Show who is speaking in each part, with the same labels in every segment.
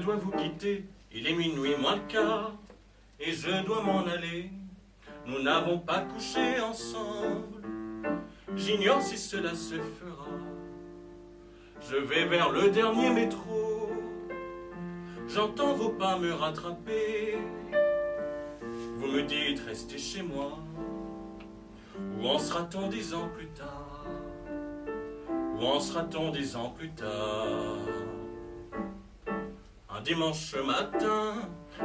Speaker 1: dois vous quitter, il est minuit moins le quart, et je dois m'en aller. Nous n'avons pas couché ensemble, j'ignore si cela se fera. Je vais vers le dernier métro, j'entends vos pas me rattraper. Vous me dites restez chez moi, où en sera-t-on dix ans plus tard? Où en sera-t-on dix ans plus tard Un dimanche matin,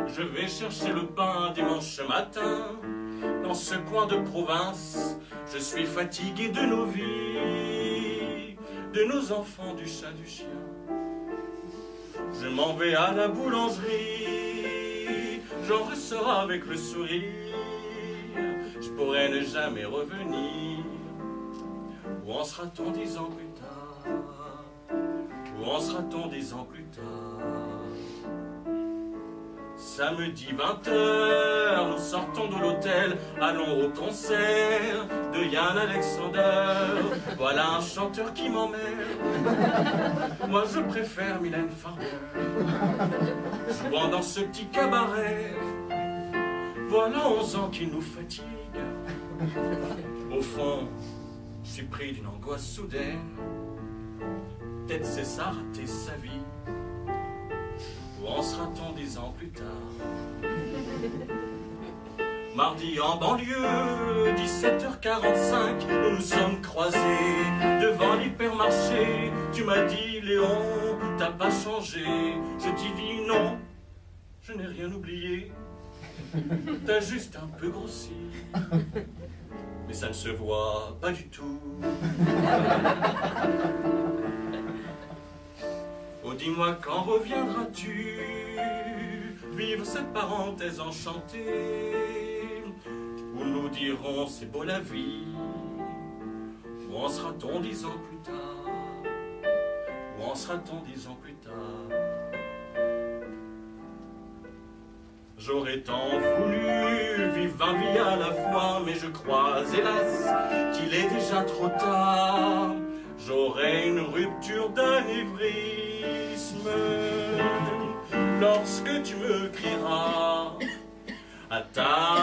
Speaker 1: je vais chercher le pain un dimanche matin. Dans ce coin de province, je suis fatigué de nos vies, de nos enfants, du chat, du chien. Je m'en vais à la boulangerie, j'en ressors avec le sourire. Je pourrais ne jamais revenir. Où en sera-t-on dix ans plus tard? Où en sera-t-on dix ans plus tard? Samedi 20h, nous sortons de l'hôtel, allons au concert de Yann Alexander. Voilà un chanteur qui m'emmerde. Moi je préfère Mylène Farmer. Jouant dans ce petit cabaret, voilà 11 ans qui nous fatigue. Au fond, je suis pris d'une angoisse soudaine. Peut-être c'est ça rater sa vie. Où en sera-t-on dix ans plus tard? Mardi en banlieue, 17h45, nous nous sommes croisés devant l'hypermarché. Tu m'as dit, Léon, t'as pas changé. Je t'ai dit non, je n'ai rien oublié. T'as juste un peu grossi. Mais ça ne se voit pas du tout. Oh, dis-moi quand reviendras-tu? Vivre cette parenthèse enchantée où nous dirons c'est beau la vie. Où en sera-t-on dix ans plus tard? Où en sera-t-on dix ans plus tard? J'aurais tant voulu vivre vingt vies à la fois, mais je crois, hélas, qu'il est déjà trop tard. J'aurai une rupture d'anévrisme lorsque tu me crieras à ta